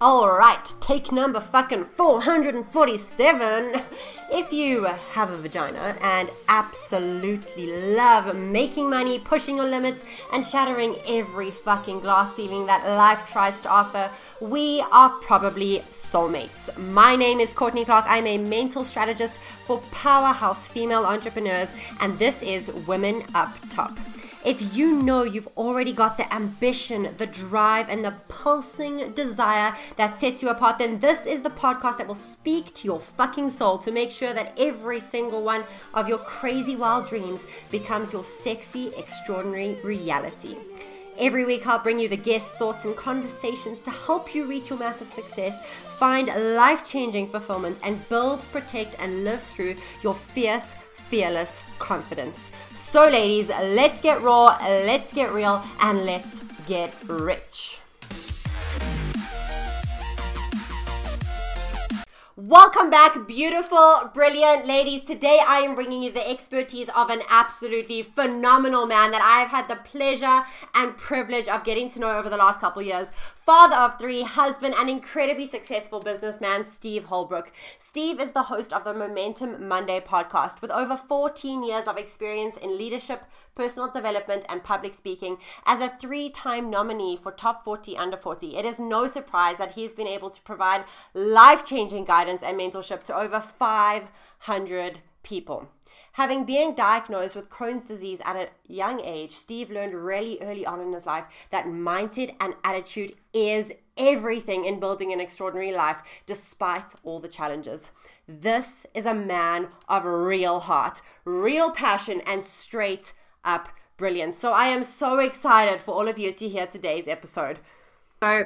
All right, take number fucking 447. If you have a vagina and absolutely love making money, pushing your limits, and shattering every fucking glass ceiling that life tries to offer, we are probably soulmates. My name is Courtney Clark. I'm a mental strategist for powerhouse female entrepreneurs, and this is Women Up Top. If you know you've already got the ambition, the drive, and the pulsing desire that sets you apart, then this is the podcast that will speak to your fucking soul to make sure that every single one of your crazy wild dreams becomes your sexy, extraordinary reality. Every week, I'll bring you the guest thoughts and conversations to help you reach your massive success, find life changing fulfillment, and build, protect, and live through your fierce fearless confidence. So, ladies, let's get raw, let's get real, and let's get rich. Welcome back, beautiful, brilliant ladies. Today I am bringing you the expertise of an absolutely phenomenal man that I've had the pleasure and privilege of getting to know over the last couple years. Father of three, husband, and incredibly successful businessman, Steve Holbrook. Steve is the host of the Momentum Monday podcast with over 14 years of experience in leadership, personal development, and public speaking. As a three time nominee for Top 40 Under 40, it is no surprise that he's been able to provide life changing guidance guidance and mentorship to over 500 people. Having been diagnosed with Crohn's disease at a young age, Steve learned really early on in his life that mindset and attitude is everything in building an extraordinary life despite all the challenges. This is a man of real heart, real passion, and straight up brilliance. So I am so excited for all of you to hear today's episode. So,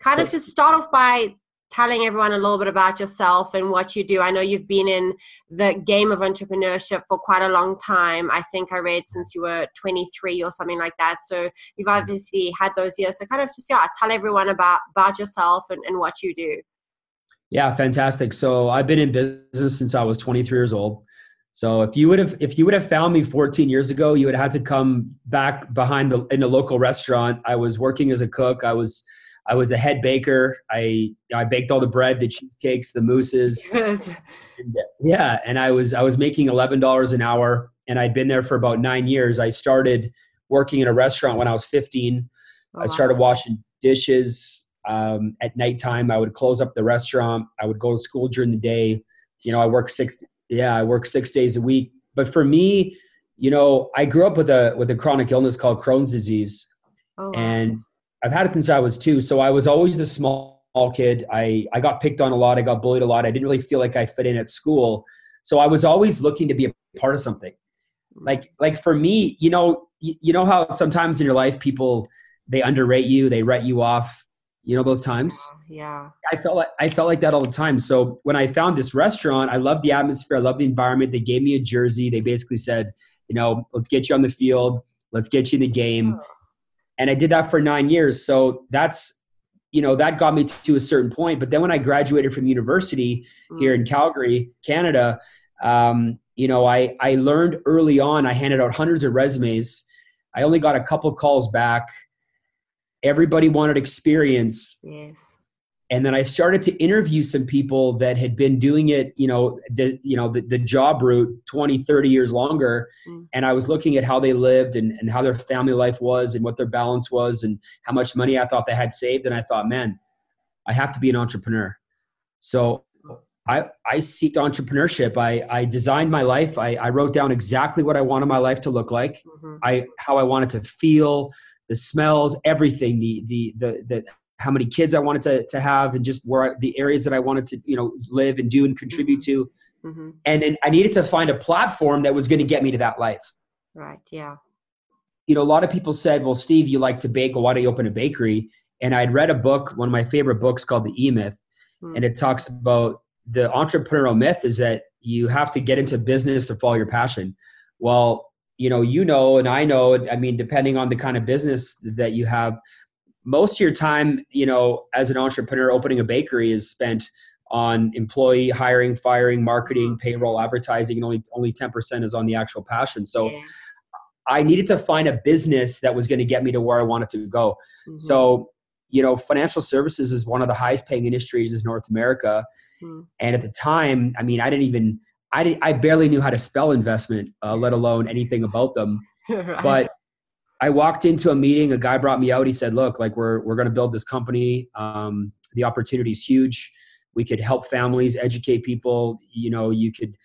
kind of just start off by telling everyone a little bit about yourself and what you do. I know you've been in the game of entrepreneurship for quite a long time. I think I read since you were 23 or something like that. So you've mm-hmm. obviously had those years. So kind of just yeah, tell everyone about about yourself and, and what you do. Yeah, fantastic. So I've been in business since I was 23 years old. So if you would have if you would have found me 14 years ago, you would have had to come back behind the in a local restaurant. I was working as a cook. I was I was a head baker. I I baked all the bread, the cheesecakes, the mousses. and, yeah, and I was I was making eleven dollars an hour, and I'd been there for about nine years. I started working in a restaurant when I was fifteen. Oh, I started washing dishes um, at nighttime. I would close up the restaurant. I would go to school during the day. You know, I work six. Yeah, I work six days a week. But for me, you know, I grew up with a with a chronic illness called Crohn's disease, oh, wow. and I've had it since I was two. So I was always the small kid. I, I got picked on a lot. I got bullied a lot. I didn't really feel like I fit in at school. So I was always looking to be a part of something. Mm. Like, like for me, you know, you, you know how sometimes in your life people, they underrate you, they write you off, you know, those times. Uh, yeah. I felt like, I felt like that all the time. So when I found this restaurant, I loved the atmosphere. I loved the environment. They gave me a jersey. They basically said, you know, let's get you on the field. Let's get you in the game. Oh and I did that for nine years. So that's you know that got me to a certain point. But then when I graduated from university mm. here in Calgary, Canada, um, you know I I learned early on. I handed out hundreds of resumes. I only got a couple calls back. Everybody wanted experience. Yes and then I started to interview some people that had been doing it, you know, the, you know, the, the job route 20, 30 years longer. Mm. And I was looking at how they lived and, and how their family life was and what their balance was and how much money I thought they had saved. And I thought, man, I have to be an entrepreneur. So I, I seeked entrepreneurship. I, I designed my life. I, I wrote down exactly what I wanted my life to look like. Mm-hmm. I, how I wanted to feel, the smells, everything, the, the, the, the, how many kids I wanted to, to have and just where I, the areas that I wanted to, you know, live and do and contribute mm-hmm. to. Mm-hmm. And then I needed to find a platform that was going to get me to that life. Right. Yeah. You know, a lot of people said, well, Steve, you like to bake. Well, why don't you open a bakery? And I'd read a book, one of my favorite books called The E Myth. Mm-hmm. And it talks about the entrepreneurial myth is that you have to get into business to follow your passion. Well, you know, you know, and I know, I mean, depending on the kind of business that you have, most of your time, you know, as an entrepreneur opening a bakery is spent on employee hiring, firing, marketing, mm-hmm. payroll, advertising, and only only 10% is on the actual passion. So yeah. I needed to find a business that was going to get me to where I wanted to go. Mm-hmm. So, you know, financial services is one of the highest paying industries in North America. Mm. And at the time, I mean, I didn't even, I, didn't, I barely knew how to spell investment, uh, let alone anything about them. right. But I walked into a meeting, a guy brought me out. He said, look, like we're, we're going to build this company. Um, the opportunity is huge. We could help families, educate people. You know, you could,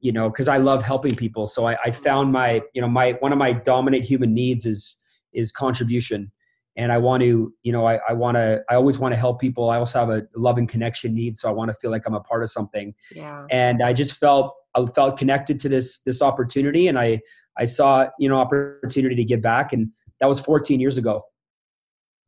you know, cause I love helping people. So I, I found my, you know, my, one of my dominant human needs is, is contribution and I want to, you know, I, I want to, I always want to help people. I also have a loving connection need, so I want to feel like I'm a part of something. Yeah. And I just felt, I felt connected to this this opportunity, and I I saw, you know, opportunity to give back, and that was 14 years ago.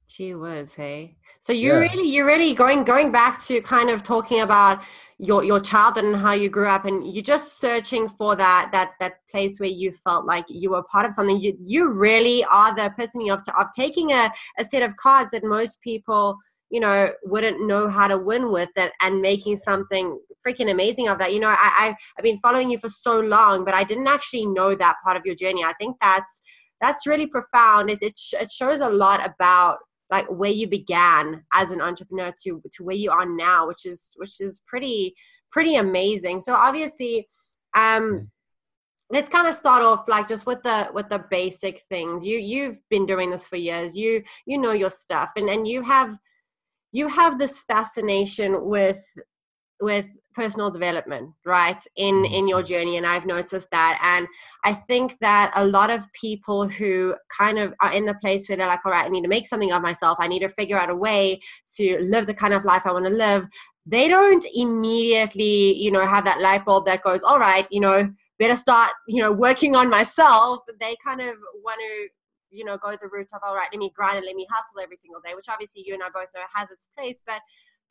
Gee was, hey. So you're yeah. really, you're really going going back to kind of talking about your your childhood and how you grew up and you're just searching for that that that place where you felt like you were part of something you you really are the epitome of of taking a, a set of cards that most people you know wouldn't know how to win with it and making something freaking amazing of that. You know I, I've, I've been following you for so long but i didn't actually know that part of your journey. I think that's that's really profound. It, it, sh- it shows a lot about like where you began as an entrepreneur to to where you are now which is which is pretty pretty amazing. So obviously um let's kind of start off like just with the with the basic things. You you've been doing this for years. You you know your stuff. And and you have you have this fascination with with personal development right in mm-hmm. in your journey and i've noticed that and i think that a lot of people who kind of are in the place where they're like all right i need to make something of myself i need to figure out a way to live the kind of life i want to live they don't immediately you know have that light bulb that goes all right you know better start you know working on myself they kind of want to you know go the route of all right let me grind and let me hustle every single day which obviously you and i both know has its place but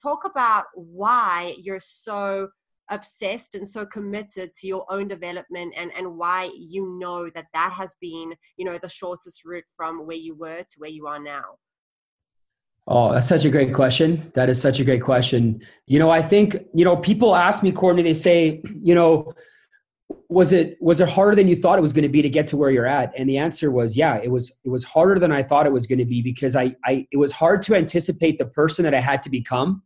talk about why you're so obsessed and so committed to your own development and and why you know that that has been you know the shortest route from where you were to where you are now? Oh that's such a great question. That is such a great question. You know i think you know people ask me courtney they say you know was it was it harder than you thought it was going to be to get to where you're at and the answer was yeah it was it was harder than i thought it was going to be because i i it was hard to anticipate the person that i had to become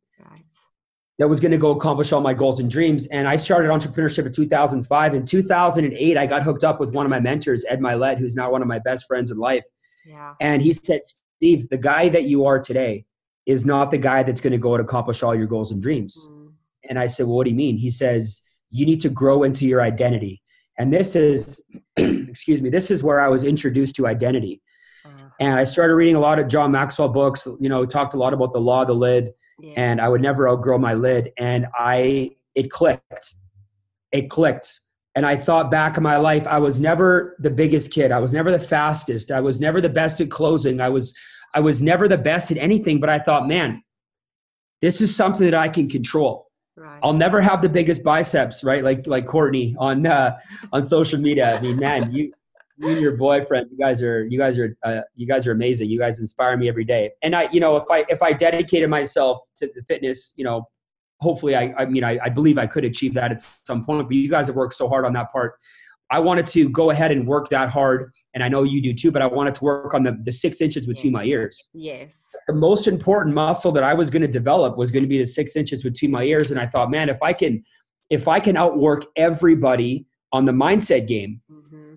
that was going to go accomplish all my goals and dreams. And I started entrepreneurship in 2005. In 2008, I got hooked up with one of my mentors, Ed Mylett, who's now one of my best friends in life. Yeah. And he said, Steve, the guy that you are today is not the guy that's going to go and accomplish all your goals and dreams. Mm. And I said, well, what do you mean? He says, you need to grow into your identity. And this is, excuse me, this is where I was introduced to identity. Uh. And I started reading a lot of John Maxwell books, you know, talked a lot about the law of the lid yeah. and I would never outgrow my lid. And I, it clicked. It clicked. And I thought back in my life, I was never the biggest kid. I was never the fastest. I was never the best at closing. I was, I was never the best at anything. But I thought, man, this is something that I can control. Right. I'll never have the biggest biceps, right? Like like Courtney on uh, on social media. I mean, man, you you and your boyfriend, you guys are you guys are uh, you guys are amazing. You guys inspire me every day. And I, you know, if I if I dedicated myself to the fitness, you know, hopefully I I mean I, I believe I could achieve that at some point. But you guys have worked so hard on that part. I wanted to go ahead and work that hard, and I know you do too. But I wanted to work on the the six inches between yes. my ears. Yes. The most important muscle that I was going to develop was going to be the six inches between my ears, and I thought, man, if I can if I can outwork everybody on the mindset game. Mm-hmm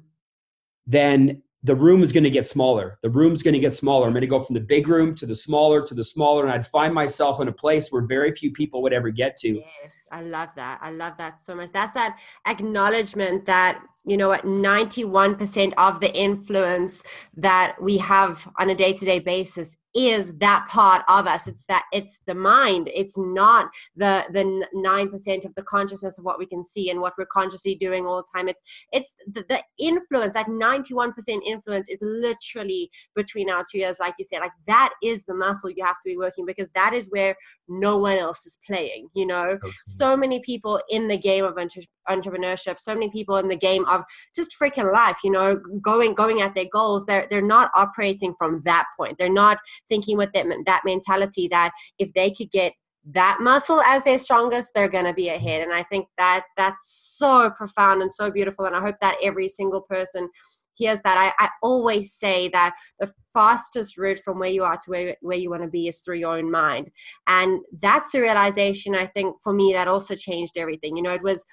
then the room is going to get smaller. The room's going to get smaller. I'm going to go from the big room to the smaller to the smaller, and I'd find myself in a place where very few people would ever get to. Yes, I love that. I love that so much. That's that acknowledgement that you know what 91% of the influence that we have on a day-to-day basis is that part of us it's that it's the mind it's not the the 9% of the consciousness of what we can see and what we're consciously doing all the time it's it's the, the influence that 91% influence is literally between our two ears like you said like that is the muscle you have to be working because that is where no one else is playing you know okay. so many people in the game of entre- entrepreneurship so many people in the game of just freaking life you know going going at their goals. They're they're not operating from that point. They're not thinking with that, that mentality that if they could get that muscle as their strongest they're going to be ahead. And i think that that's so profound and so beautiful. And i hope that every single person here's that. I, I always say that the fastest route from where you are to where, where you want to be is through your own mind. And that's the realization i think for me that also changed everything. You know it was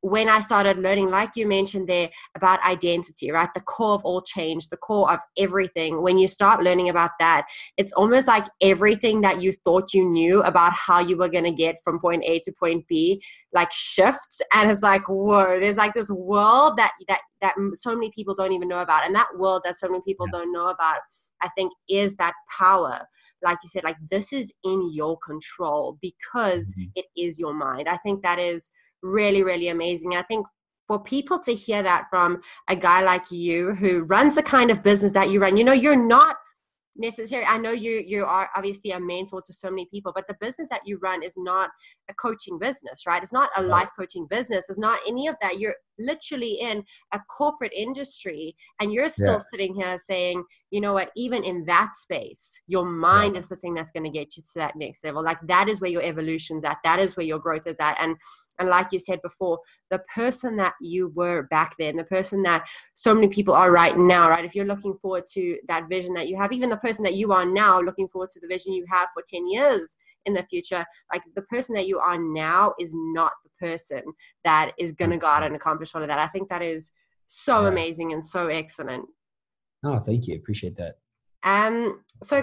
when I started learning, like you mentioned there, about identity, right? The core of all change, the core of everything. When you start learning about that, it's almost like everything that you thought you knew about how you were going to get from point A to point B, like shifts. And it's like, whoa, there's like this world that, that, that so many people don't even know about. And that world that so many people yeah. don't know about, I think, is that power like you said like this is in your control because mm-hmm. it is your mind i think that is really, really amazing. I think for people to hear that from a guy like you who runs the kind of business that you run, you know, you're not necessary i know you you are obviously a mentor to so many people but the business that you run is not a coaching business right? It's not a life coaching business. It's not any of that. You're literally in a corporate industry and you're still yeah. sitting here saying you know what? Even in that space your mind yeah. is the thing that's going to get you to that next level. Like that is where your evolution's at. That is where your growth is at. And and like you said before the person that you were back then the person that so many people are right now right? If you're looking forward to that vision that you have even the person that you are now looking forward to the vision you have for 10 years in the future like the person that you are now is not the person that is going to go out and accomplish all of that. I think that is so yeah. amazing and so excellent. Oh thank you. Appreciate that. Um so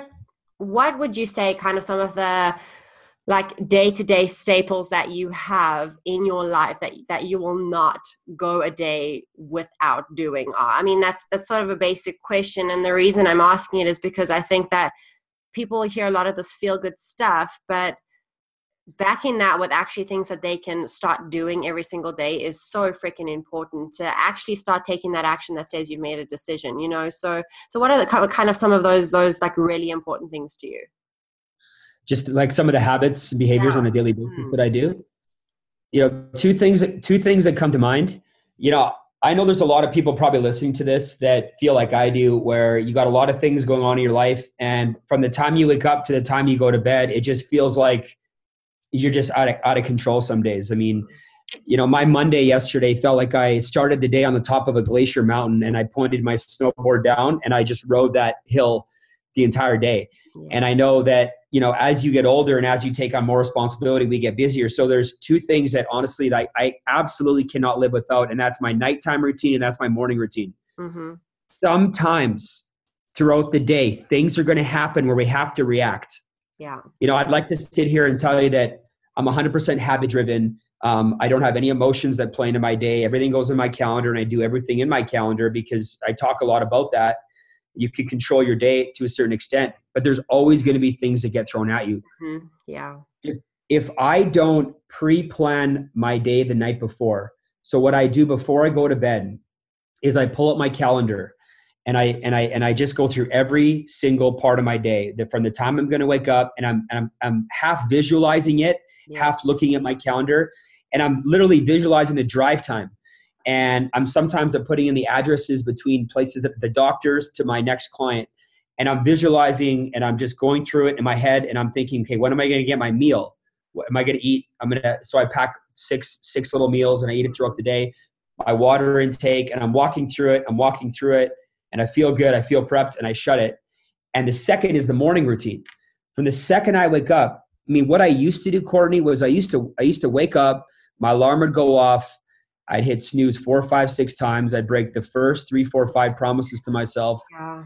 what would you say kind of some of the like day-to-day staples that you have in your life that that you will not go a day without doing? I mean that's that's sort of a basic question and the reason i'm asking it is because i think that people hear a lot of this feel good stuff but backing that with actually things that they can start doing every single day is so freaking important to actually start taking that action that says you've made a decision you know so so what are the kind of some of those those like really important things to you just like some of the habits and behaviors yeah. on a daily basis mm. that i do you know two things two things that come to mind you know I know there's a lot of people probably listening to this that feel like I do, where you got a lot of things going on in your life, and from the time you wake up to the time you go to bed, it just feels like you're just out of, out of control some days. I mean, you know, my Monday yesterday felt like I started the day on the top of a glacier mountain and I pointed my snowboard down and I just rode that hill the entire day. And I know that, you know, as you get older and as you take on more responsibility, we get busier. So there's two things that honestly that I, I absolutely cannot live without, and that's my nighttime routine and that's my morning routine. Mm-hmm. Sometimes throughout the day, things are going to happen where we have to react. Yeah. You know, I'd like to sit here and tell you that I'm 100% habit driven. Um, I don't have any emotions that play into my day. Everything goes in my calendar, and I do everything in my calendar because I talk a lot about that you can control your day to a certain extent but there's always going to be things that get thrown at you mm-hmm. yeah if, if i don't pre-plan my day the night before so what i do before i go to bed is i pull up my calendar and i and i and i just go through every single part of my day that from the time i'm going to wake up and i'm and I'm, I'm half visualizing it yeah. half looking at my calendar and i'm literally visualizing the drive time and i'm sometimes i'm putting in the addresses between places that the doctors to my next client. And i'm visualizing and i'm just going through it in my head and i'm thinking okay when am i going to get my meal? What am i going to eat? I'm to so i pack six six little meals and i eat it throughout the day. My water intake and i'm walking through it i'm walking through it and i feel good i feel prepped and i shut it. And the second is the morning routine. From the second i wake up i mean what i used to do courtney was i used to i used to wake up my alarm would go off I'd hit snooze four, five, six times. I'd break the first three, four, five promises to myself. Yeah.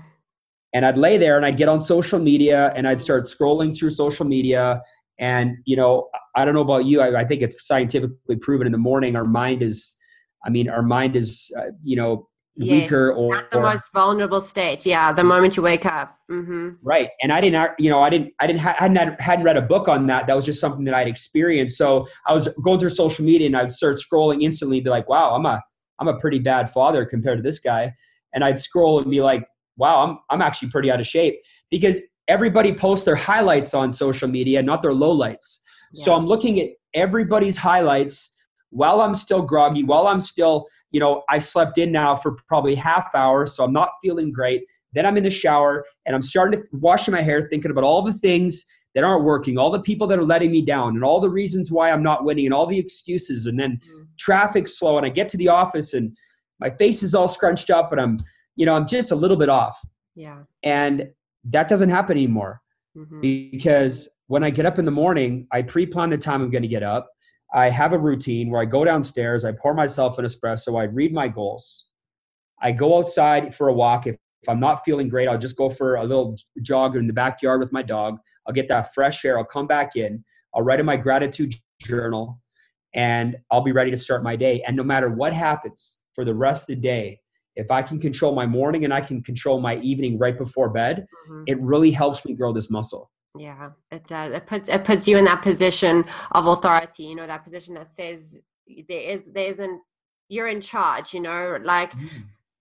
And I'd lay there and I'd get on social media and I'd start scrolling through social media. And, you know, I don't know about you. I, I think it's scientifically proven in the morning, our mind is, I mean, our mind is, uh, you know, yes, weaker or at the or, most vulnerable state. Yeah, the moment you wake up. Mm-hmm. Right, and I didn't, you know, I didn't, I didn't, hadn't, hadn't read a book on that. That was just something that I'd experienced. So I was going through social media, and I'd start scrolling instantly, and be like, "Wow, I'm a, I'm a pretty bad father compared to this guy." And I'd scroll and be like, "Wow, I'm, I'm actually pretty out of shape," because everybody posts their highlights on social media, not their lowlights. Yeah. So I'm looking at everybody's highlights while I'm still groggy, while I'm still, you know, I slept in now for probably half hour, so I'm not feeling great. Then I'm in the shower and I'm starting to washing my hair, thinking about all the things that aren't working, all the people that are letting me down, and all the reasons why I'm not winning, and all the excuses. And then mm. traffic's slow, and I get to the office and my face is all scrunched up, and I'm you know, I'm just a little bit off. Yeah. And that doesn't happen anymore Mhm. because when I get up in the morning, I pre-plan the time I'm going to get up. I have a routine where I go downstairs, I pour myself an espresso, I read my goals. I go outside for a walk. If, if I'm not feeling great, I'll just go for a little jog in the backyard with my dog. I'll get that fresh air. I'll come back in. I'll write in my gratitude journal and I'll be ready to start my day. And no matter what happens for the rest of the day, if I can control my morning and I can control my evening right before bed, Mhm. it really helps me grow this muscle. Yeah, it does. It puts it puts you in that position of authority. You know, that position that says there is there isn't you're in charge. You know, like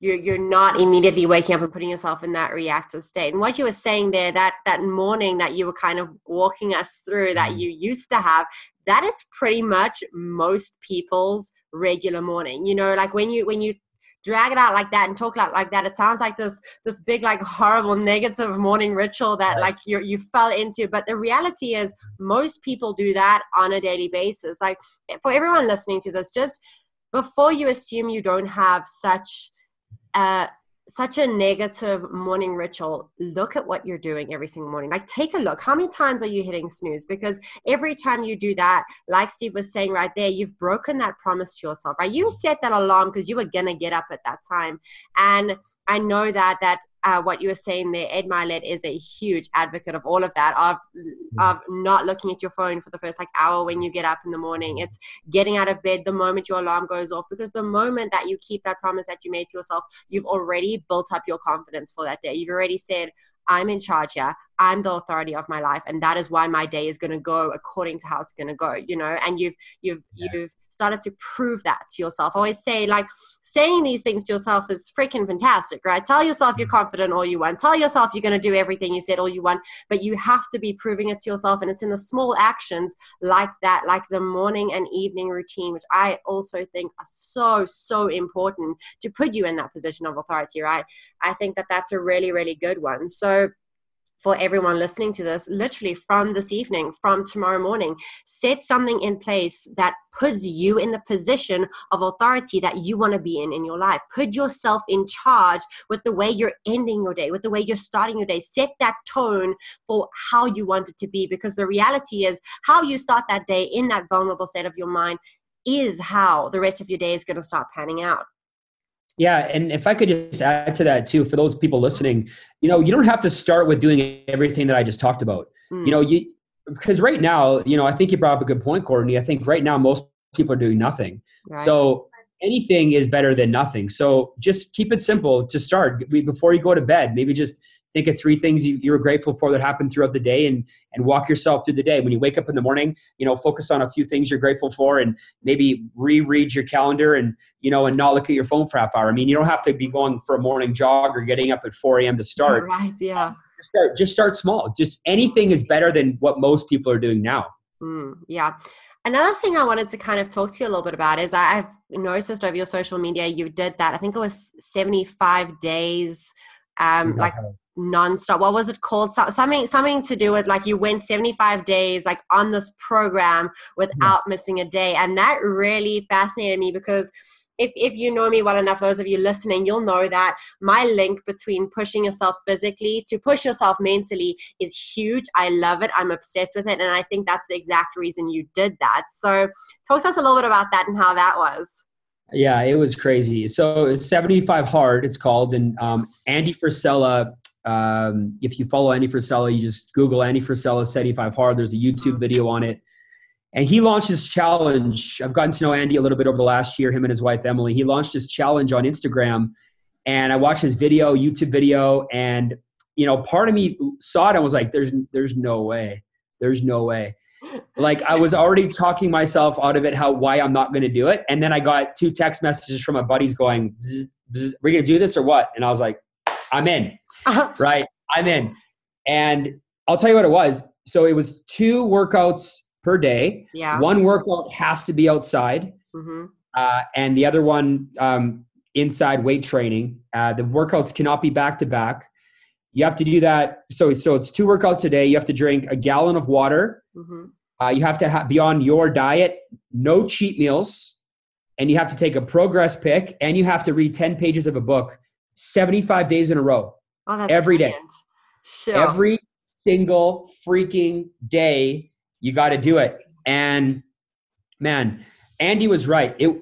you're you're not immediately waking up and putting yourself in that reactive state. And what you were saying there, that that morning that you were kind of walking us through that Mhm. you used to have, that is pretty much most people's regular morning. You know, like when you when you drag it out like that and talk like, like that, it sounds like this this big like horrible negative morning ritual that Right. like you you fell into. But the reality is most people do that on a daily basis. Like for everyone listening to this, just before you assume you don't have such uh such a negative morning ritual. Look at what you're doing every single morning. Like take a look. How many times are you hitting snooze? Because every time you do that like steve was saying right there you've broken that promise to yourself right? You set that alarm because you were gonna get up at that time. And i know that that uh, what you were saying there, Ed Mylett is a huge advocate of all of that, of of not looking at your phone for the first like hour when you get up in the morning. It's getting out of bed the moment your alarm goes off, because the moment that you keep that promise that you made to yourself, you've already built up your confidence for that day. You've already said, I'm in charge here. I'm the authority of my life, and that is why my day is going to go according to how it's going to go. You know, and you've you've Yeah. you've started to prove that to yourself. I always say, like, saying these things to yourself is freaking fantastic, right? Tell yourself you're mm. confident all you want. Tell yourself you're going to do everything you said all you want, but you have to be proving it to yourself, and it's in the small actions like that, like the morning and evening routine, which I also think are so so important to put you in that position of authority, right? I think that that's a really, really good one. So, for everyone listening to this, literally from this evening, from tomorrow morning, set something in place that puts you in the position of authority that you want to be in in your life. Put yourself in charge with the way you're ending your day, with the way you're starting your day. Set that tone for how you want it to be because the reality is how you start that day in that vulnerable state of your mind is how the rest of your day is going to start panning out. Yeah, and if I could just add to that too, for those people listening, you know, you don't have to start with doing everything that I just talked about. Mm. You know, you because right now, you know, I think you brought up a good point, Courtney. I think right now most people are doing nothing. Right? So anything is better than nothing. So just keep it simple to start. Before you go to bed, maybe just think of three things you, you're grateful for that happened throughout the day and and walk yourself through the day. When you wake up in the morning, you know, focus on a few things you're grateful for and maybe reread your calendar and you know and not look at your phone for half hour. I mean, you don't have to be going for a morning jog or getting up at 4 a.m. to start. right, yeah. Just start just start small. Just anything is better than what most people are doing now. Mm, yeah. Another thing I wanted to kind of talk to you a little bit about is I've noticed over your social media you did that. I think it was 75 days, um, like nonstop. What was it called? So, something something to do with like you went 75 days like on this program without missing a day. And that really fascinated me because if, if you know me well enough, those of you listening, you'll know that my link between pushing yourself physically to push yourself mentally is huge. I love it. I'm obsessed with it. And I think that's the exact reason you did that. So talk to us a little bit about that and how that was. Yeah, it was crazy. So it's 75 hard, it's called. And um, Andy Frisella, um, if you follow Andy Frisella, you just Google Andy Frisella 75 hard. There's a YouTube video on it. And he launched his challenge. I've gotten to know Andy a little bit over the last year, him and his wife, Emily. He launched his challenge on Instagram. And I watched his video, YouTube video. And, you know, part of me saw it and was like, there's, there's no way. There's no way like I was already talking myself out of it how why I'm not going to do it and then I got two text messages from my buddies going bzz, bzz, we're going to do this or what and I was like I'm in right I'm in. And I'll tell you what it was. So it was two workouts per day. Yeah. one workout has to be outside hmm uh, and the other one um, inside weight training. Uh, the workouts cannot be back to back. You have to do that. So so it's two workouts a day. You have to drink a gallon of water. Hmm uh, you have to ha- be on your diet, no cheat meals, and you have to take a progress pick, and you have to read 10 pages of a book 75 days in a row. Oh, that's Every day. brilliant. Sure. Every single freaking day, you got to do it. And man, Andy was right. It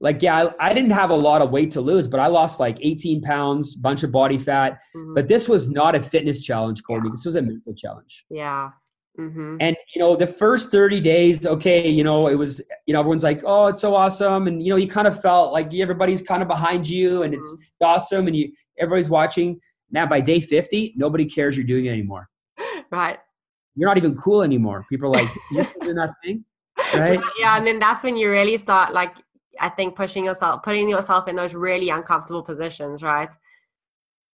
like yeah, I, I didn't have a lot of weight to lose, but I lost like 18 pounds, bunch of body fat. Mhm. But this was not a fitness challenge, Courtney. This was a mental challenge. yeah. hmm And you know, the first 30 days, okay, you know, it was, you know, everyone's like, oh, it's so awesome. And you know, you kind of felt like everybody's kind of behind you and it's awesome and you everybody's watching. Now by day 50, nobody cares you're doing it anymore. Right. You're not even cool anymore. People are like, you're doing that thing. Right? Yeah, and then that's when you really start like I think pushing yourself, putting yourself in those really uncomfortable positions, right?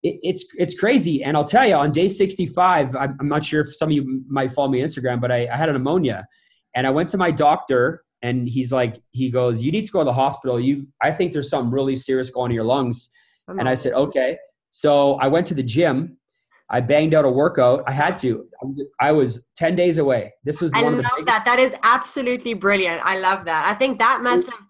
it, it's it's crazy. And I'll tell you, on day 65, I'm, I'm not sure if some of you might follow me on Instagram, but I, I had an pneumonia, and I went to my doctor, and he's like, he goes, "You need to go to the hospital. You, I think there's something really serious going on in your lungs." And I said, "Okay." So I went to the gym. I banged out a workout. I had to. I was 10 days away. This was I one love of the biggest- that. That is absolutely brilliant. I love that. I think that must have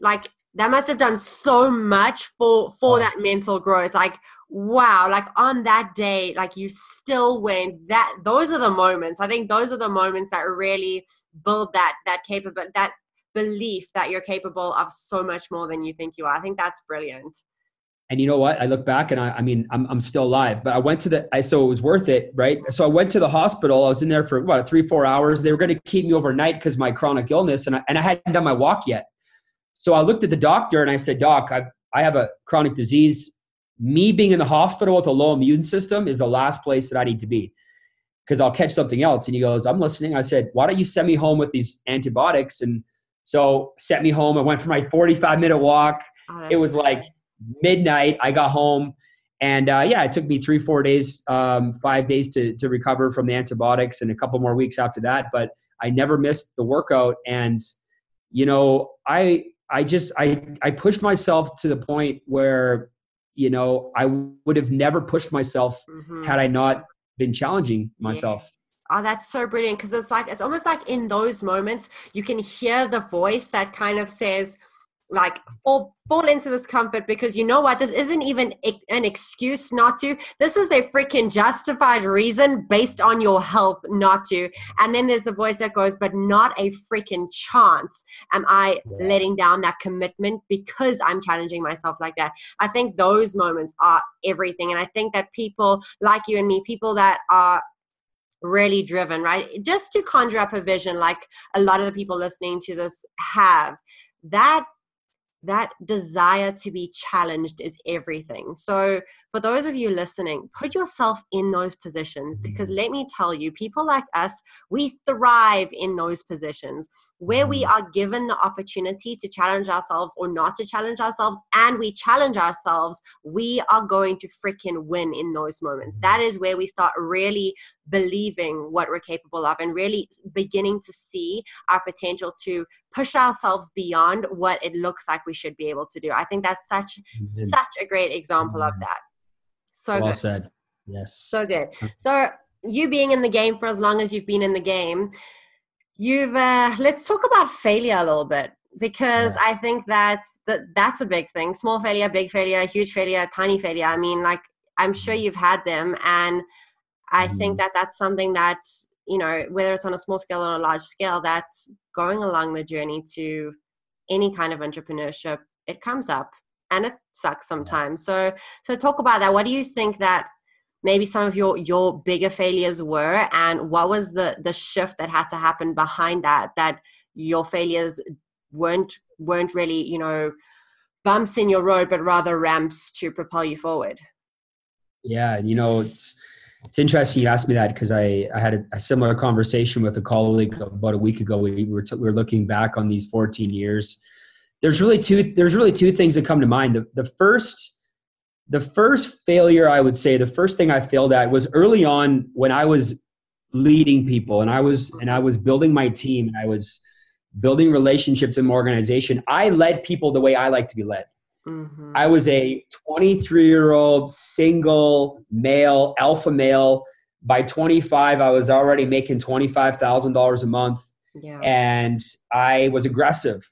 like that must have done so much for for Oh. that mental growth. Like wow, like on that day, like you still went. That those are the moments. I think those are the moments that really build that that capable that belief that you're capable of so much more than you think you are. I think that's brilliant. And you know what? I look back and I, I mean, I'm, I'm still alive, but I went to the, I, so it was worth it, right? So I went to the hospital. I was in there for about three, four hours. They were going to keep me overnight because my chronic illness and I, and I hadn't done my walk yet. So I looked at the doctor and I said, doc, I've, I have a chronic disease. Me being in the hospital with a low immune system is the last place that I need to be because I'll catch something else. And he goes, I'm listening. I said, why don't you send me home with these antibiotics? And so sent me home. I went for my 45 minute walk Oh, it was like midnight. I got home, and uh, yeah, it took me three, four days, um, five days to to recover from the antibiotics, and a couple more weeks after that. But I never missed the workout, and you know, I I just I I pushed myself to the point where you know I would have never pushed myself Mhm. had I not been challenging myself. Oh, that's so brilliant because it's like it's almost like in those moments you can hear the voice that kind of says, like, fall fall into this comfort because you know what, this isn't even an excuse not to. This is a freaking justified reason based on your health not to. And then there's the voice that goes, but not a freaking chance am I letting down that commitment because I'm challenging myself like that. I think those moments are everything, and I think that people like you and me, people that are really driven, right? Just to conjure up a vision like a lot of the people listening to this have. That that desire to be challenged is everything. So, for those of you listening, put yourself in those positions because let me tell you, people like us, we thrive in those positions where we are given the opportunity to challenge ourselves or not to challenge ourselves, and we challenge ourselves, we are going to freaking win in those moments. That is where we start really believing what we're capable of and really beginning to see our potential to push ourselves beyond what it looks like we should be able to do. I think that's such Mhm. such a great example of that. So well good. said. Yes. So good. Mm. So you being in the game for as long as you've been in the game, you've uh, let's talk about failure a little bit because I think that's that that's a big thing. Small failure, big failure, huge failure, tiny failure. I mean, like I'm mm-hmm. sure you've had them, and I think mm-hmm. that that's something that you know, whether it's on a small scale or a large scale, that's going along the journey to any kind of entrepreneurship. It comes up and it sucks sometimes. So, so talk about that. What do you think that maybe some of your your bigger failures were, and what was the the shift that had to happen behind that? That your failures weren't weren't really you know bumps in your road, but rather ramps to propel you forward. Yeah, you know, it's it's interesting you asked me that because I, I had a, a, similar conversation with a colleague about a week ago. We were t- we were looking back on these 14 years. There's really two there's really two things that come to mind. The, the first the first failure I would say the first thing I failed at was early on when I was leading people and I was and I was building my team and I was building relationships in my organization. I led people the way I like to be led. Mm-hmm. I was a 23 year old single male, alpha male. By 25, I was already making $25,000 a month Yeah. and I was aggressive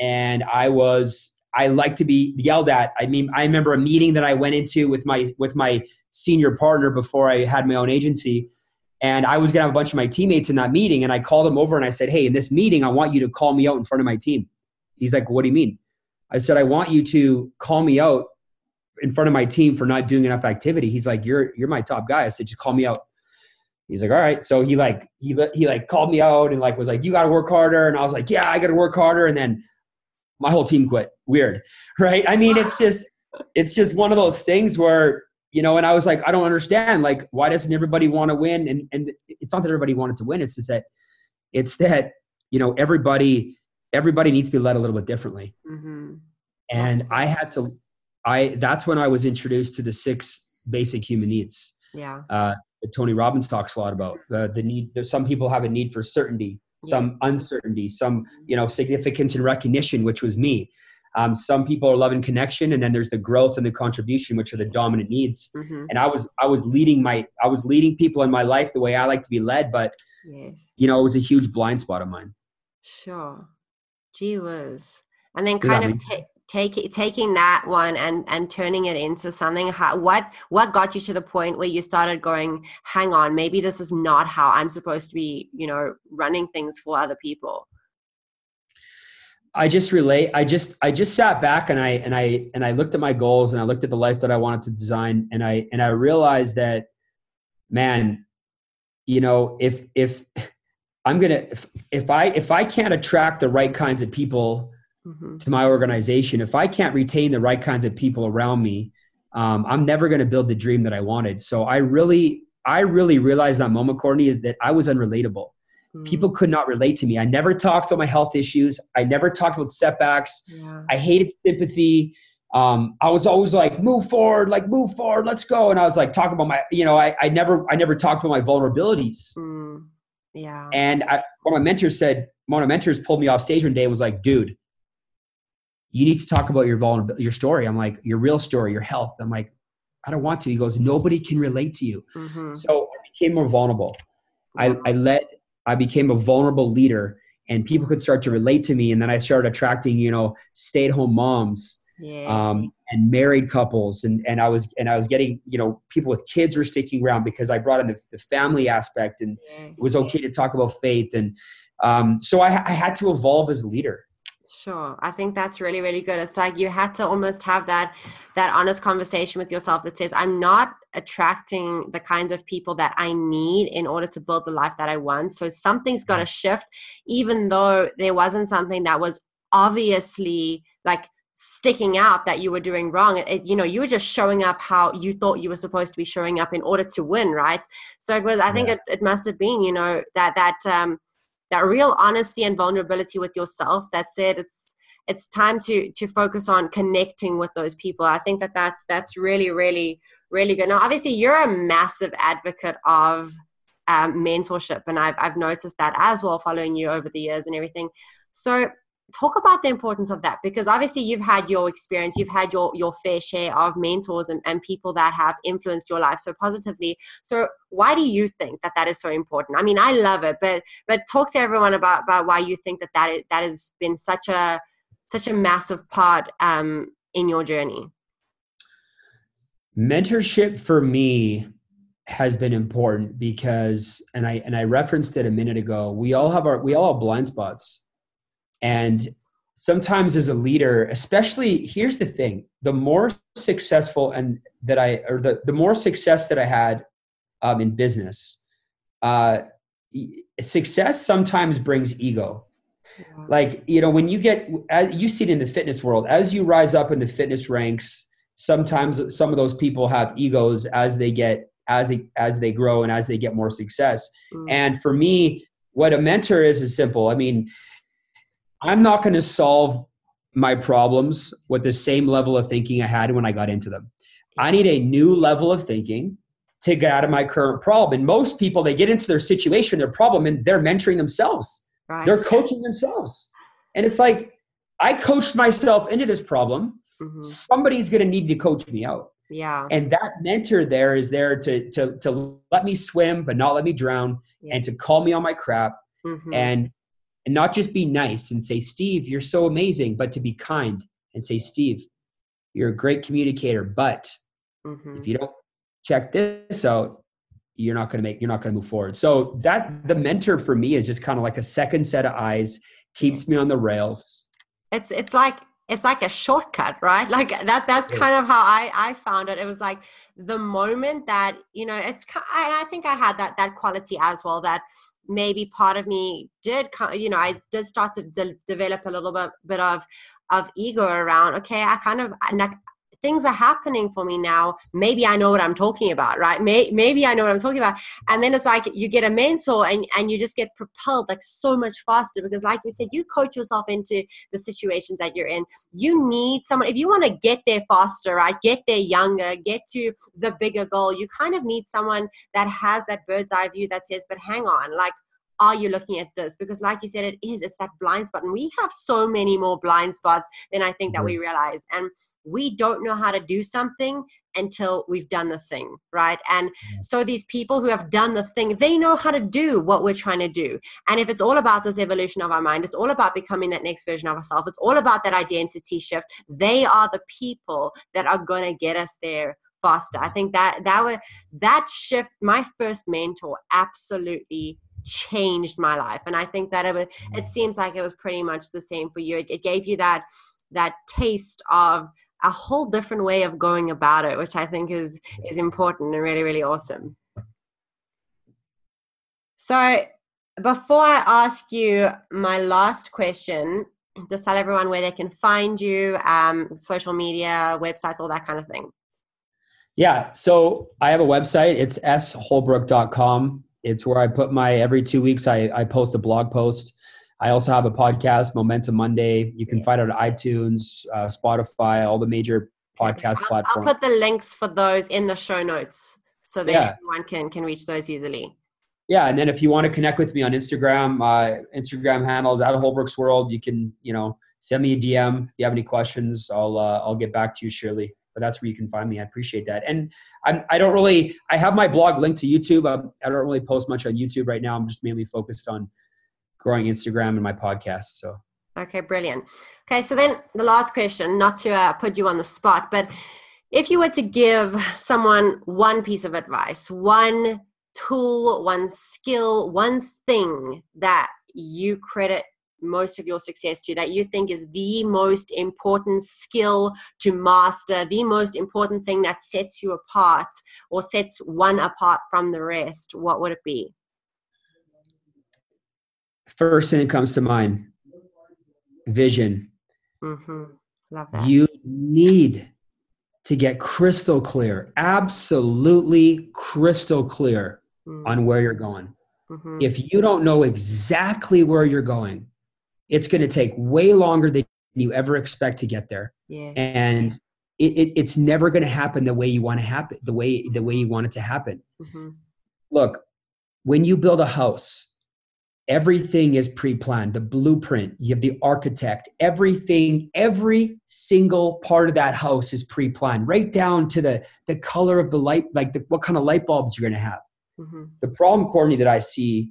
and I was I like to be yelled at. I mean, I remember a meeting that I went into with my with my senior partner before I had my own agency, and I was gonna have a bunch of my teammates in that meeting, and I called them over and I said, "Hey, in this meeting, I want you to call me out in front of my team." He's like, "What do you mean?" I said, "I want you to call me out in front of my team for not doing enough activity." He's like, "You're you're my top guy." I said, "Just call me out." He's like, "All right." So he like he he like called me out and like was like, "You got to work harder," and I was like, "Yeah, I got to work harder," and then my whole team quit. Weird, right? I mean, it's just it's just one of those things where you know, and I was like, I don't understand. Like, why doesn't everybody want to win? And and it's not that everybody wanted to win. It's just that it's that you know everybody everybody needs to be led a little bit differently. Mm-hmm. And I had to, I that's when I was introduced to the six basic human needs. Yeah. Uh, Tony Robbins talks a lot about uh, the need. There's some people have a need for certainty, some uncertainty, some you know significance and recognition, which was me. Um, some people are love and connection, and then there's the growth and the contribution, which are the dominant needs. Mm-hmm. And I was I was leading my I was leading people in my life the way I like to be led, but yes. you know it was a huge blind spot of mine. Sure, gee whiz, and then kind of take, taking that one and and turning it into something. How, what what got you to the point where you started going? Hang on, maybe this is not how I'm supposed to be. You know, running things for other people. I just relate. I just I just sat back and I and I and I looked at my goals and I looked at the life that I wanted to design and I and I realized that, man, you know, if if I'm gonna if, if I if I can't attract the right kinds of people mm-hmm. to my organization, if I can't retain the right kinds of people around me, um, I'm never gonna build the dream that I wanted. So I really I really realized that moment, Courtney, is that I was unrelatable. People mm. could not relate to me. I never talked about my health issues. I never talked about setbacks. Yeah. I hated sympathy. Um, I was always like, move forward, like move forward, let's go. And I was like talking about my, you know, I, I never, I never talked about my vulnerabilities. Mm. Yeah. And I, one of my mentors said, one of my mentors pulled me off stage one day and was like, dude, you need to talk about your vulnerability, your story. I'm like, your real story, your health. I'm like, I don't want to. He goes, nobody can relate to you. Mm-hmm. So I became more vulnerable. I, I let I became a vulnerable leader and people could start to relate to me. And then I started attracting, you know, stay at home moms. Yeah. Um, and married couples and, and I was and I was getting you know people with kids were sticking around because I brought in the, the family aspect and it was okay to talk about faith and um, so I, I had to evolve as a leader Sure. I think that's really, really good. It's like you had to almost have that that honest conversation with yourself that says, I'm not attracting the kinds of people that I need in order to build the life that I want. So something's got to shift, even though there wasn't something that was obviously like sticking out that you were doing wrong it, you know you were just showing up how you thought you were supposed to be showing up in order to win right so it was i think yeah. it, it must have been you know that that um that real honesty and vulnerability with yourself that said it's it's time to to focus on connecting with those people. I think that that's that's really really really good. Now obviously you're a massive advocate of um, mentorship and I've, I've noticed that as well following you over the years and everything. So talk about the importance of that because obviously you've had your experience you've had your your fair share of mentors and, and people that have influenced your life so positively. So why do you think that that is so important? I mean i love it but but talk to everyone about about why you think that that, is, that has been such a such a massive part um, in your journey. Mentorship for me has been important because and i and i referenced it a minute ago we all have our we all have blind spots and sometimes as a leader, especially here's the thing, the more successful and that I or the, the more success that I had um, in business, uh, success sometimes brings ego. Yeah. Like, you know, when you get, as you see it in the fitness world, as you rise up in the fitness ranks, sometimes some of those people have egos as they get as they as they grow and as they get more success. Mm. And for me, what a mentor is is simple. I mean, I'm not going to solve my problems with the same level of thinking I had when I got into them. I need a new level of thinking to get out of my current problem. And most people, they get into their situation, their problem, and they're mentoring themselves. Right. They're coaching themselves. And it's like, I coached myself into this problem. Mm-hmm. Somebody's going to need to coach me out. Yeah. And that mentor there is there to, to, to let me swim, but not let me drown, yeah. and to call me on my crap. Mm-hmm. And and not just be nice and say, Steve, you're so amazing, but to be kind and say, Steve, you're a great communicator, but mm-hmm. if you don't check this out, you're not going to make, you're not going to move forward. So that the mentor for me is just kind of like a second set of eyes, keeps me on the rails. It's, it's like, it's like a shortcut right like that that's kind of how i i found it it was like the moment that you know it's i think i had that that quality as well that maybe part of me did you know i did start to de- develop a little bit bit of of ego around okay i kind of things are happening for me now. Maybe I know what I'm talking about, right? May, maybe I know what I'm talking about. And then it's like you get a mentor and, and you just get propelled like so much faster because, like you said, you coach yourself into the situations that you're in. You need someone, if you want to get there faster, right? Get there younger, get to the bigger goal, you kind of need someone that has that bird's eye view that says, but hang on, like, are you looking at this? Because, like you said, it is, it's that blind spot. And we have so many more blind spots than I think that we mm-hmm. realize. And we don't know how to do something until we've done the thing, right? And so these people who have done the thing, they know how to do what we're trying to do. And if it's all about this evolution of our mind, it's all about becoming that next version of ourselves, it's all about that identity shift, they are the people that are going to get us there faster. I think that that was that shift, my first mentor absolutely changed my life and i think that it was, it seems like it was pretty much the same for you. It, it gave you that that taste of a whole different way of going about it which i think is is important and really really awesome. So before i ask you my last question just tell everyone where they can find you um, social media websites all that kind of thing. Yeah so i have a website. It's sholbrook.com it's where I put my every two weeks I, I post a blog post. I also have a podcast, Momentum Monday. You can find it on iTunes, uh, Spotify, all the major podcast I'll, platforms. I'll put the links for those in the show notes so that yeah. everyone can can reach those easily. Yeah, and then if you want to connect with me on Instagram, my Instagram handle is at Holbrook's World. You can you know send me a DM if you have any questions. I'll uh, I'll get back to you surely but that's where you can find me. I appreciate that. And I'm, I don't really, I have my blog linked to YouTube. I'm, I do not really post much on YouTube right now. I'm just mainly focused on growing Instagram and my podcast. So. Okay, brilliant. Okay, so then the last question, not to uh, put you on the spot, but if you were to give someone one piece of advice, one tool, one skill, one thing that you credit most of your success to that you think is the most important skill to master, the most important thing that sets you apart or sets one apart from the rest, what would it be? First thing that comes to mind vision. Mm-hmm. Love that. You need to get crystal clear, absolutely crystal clear mm-hmm. on where you're going. Mm-hmm. If you don't know exactly where you're going, it's going to take way longer than you ever expect to get there. Yeah. And it, it, it's never going to happen the way you want to happen, the way the way you want it to happen. Mm-hmm. Look, when you build a house, everything is pre-planned. The blueprint, you have the architect, everything, every single part of that house is pre-planned, right down to the the color of the light, like the, what kind of light bulbs you're going to have. Mm-hmm. The problem, Courtney, that I see,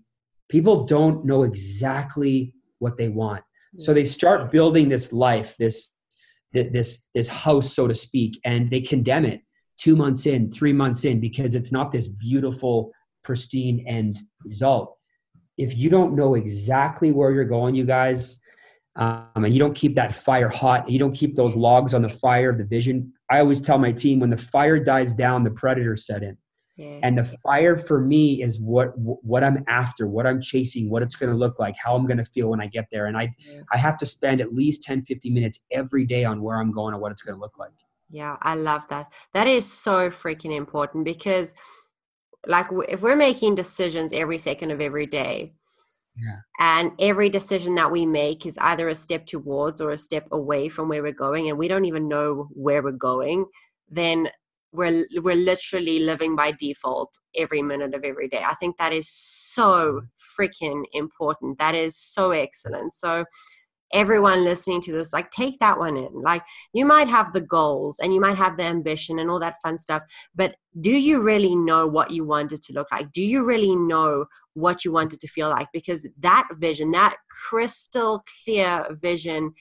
people don't know exactly what they want. So they start building this life, this this this house, so to speak, and they condemn it two months in, three months in, because it's not this beautiful, pristine end result. If you don't know exactly where you're going, you guys, um, and you don't keep that fire hot, you don't keep those logs on the fire of the vision. I always tell my team when the fire dies down, the predator set in. Yes. And the fire for me is what what I'm after, what I'm chasing, what it's going to look like, how I'm going to feel when I get there. And I yes. I have to spend at least 10 15 minutes every day on where I'm going and what it's going to look like. Yeah, I love that. That is so freaking important because like if we're making decisions every second of every day, yeah. And every decision that we make is either a step towards or a step away from where we're going, and we don't even know where we're going. Then we're we're literally living by default every minute of every day. I think that is so freaking important. That is so excellent. So everyone listening to this like take that one in like you might have the goals and you might have the ambition and all that fun stuff but do you really know what you want it to look like do you really know what you want it to feel like because that vision that crystal clear vision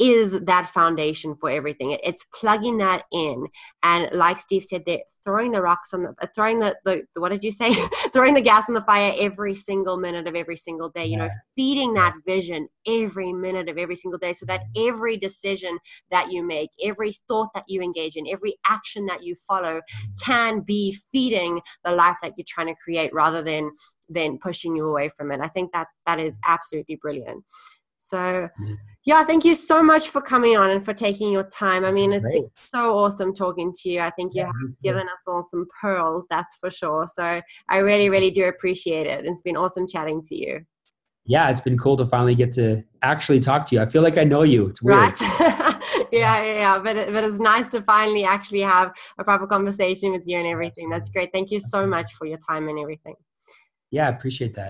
is that foundation for everything. It, it's plugging that in, and like Steve said, they're throwing the rocks on the, uh, throwing the, the, the, what did you say? throwing the gas on the fire every single minute of every single day. You know, feeding that vision every minute of every single day, so that every decision that you make, every thought that you engage in, every action that you follow, can be feeding the life that you're trying to create, rather than than pushing you away from it. I think that that is absolutely brilliant. So, mm-hmm. yeah, thank you so much for coming on and for taking your time. I mean, it's Great. been so awesome talking to you. I think you yeah, have given us all some pearls, that's for sure. So, I really, really do appreciate it. It's been awesome chatting to you. Yeah, it's been cool to finally get to actually talk to you. I feel like I know you. It's weird. Right? yeah, yeah, yeah. But, it, but it's nice to finally actually have a proper conversation with you and everything. That's great. Thank you so much for your time and everything. Yeah, I appreciate that.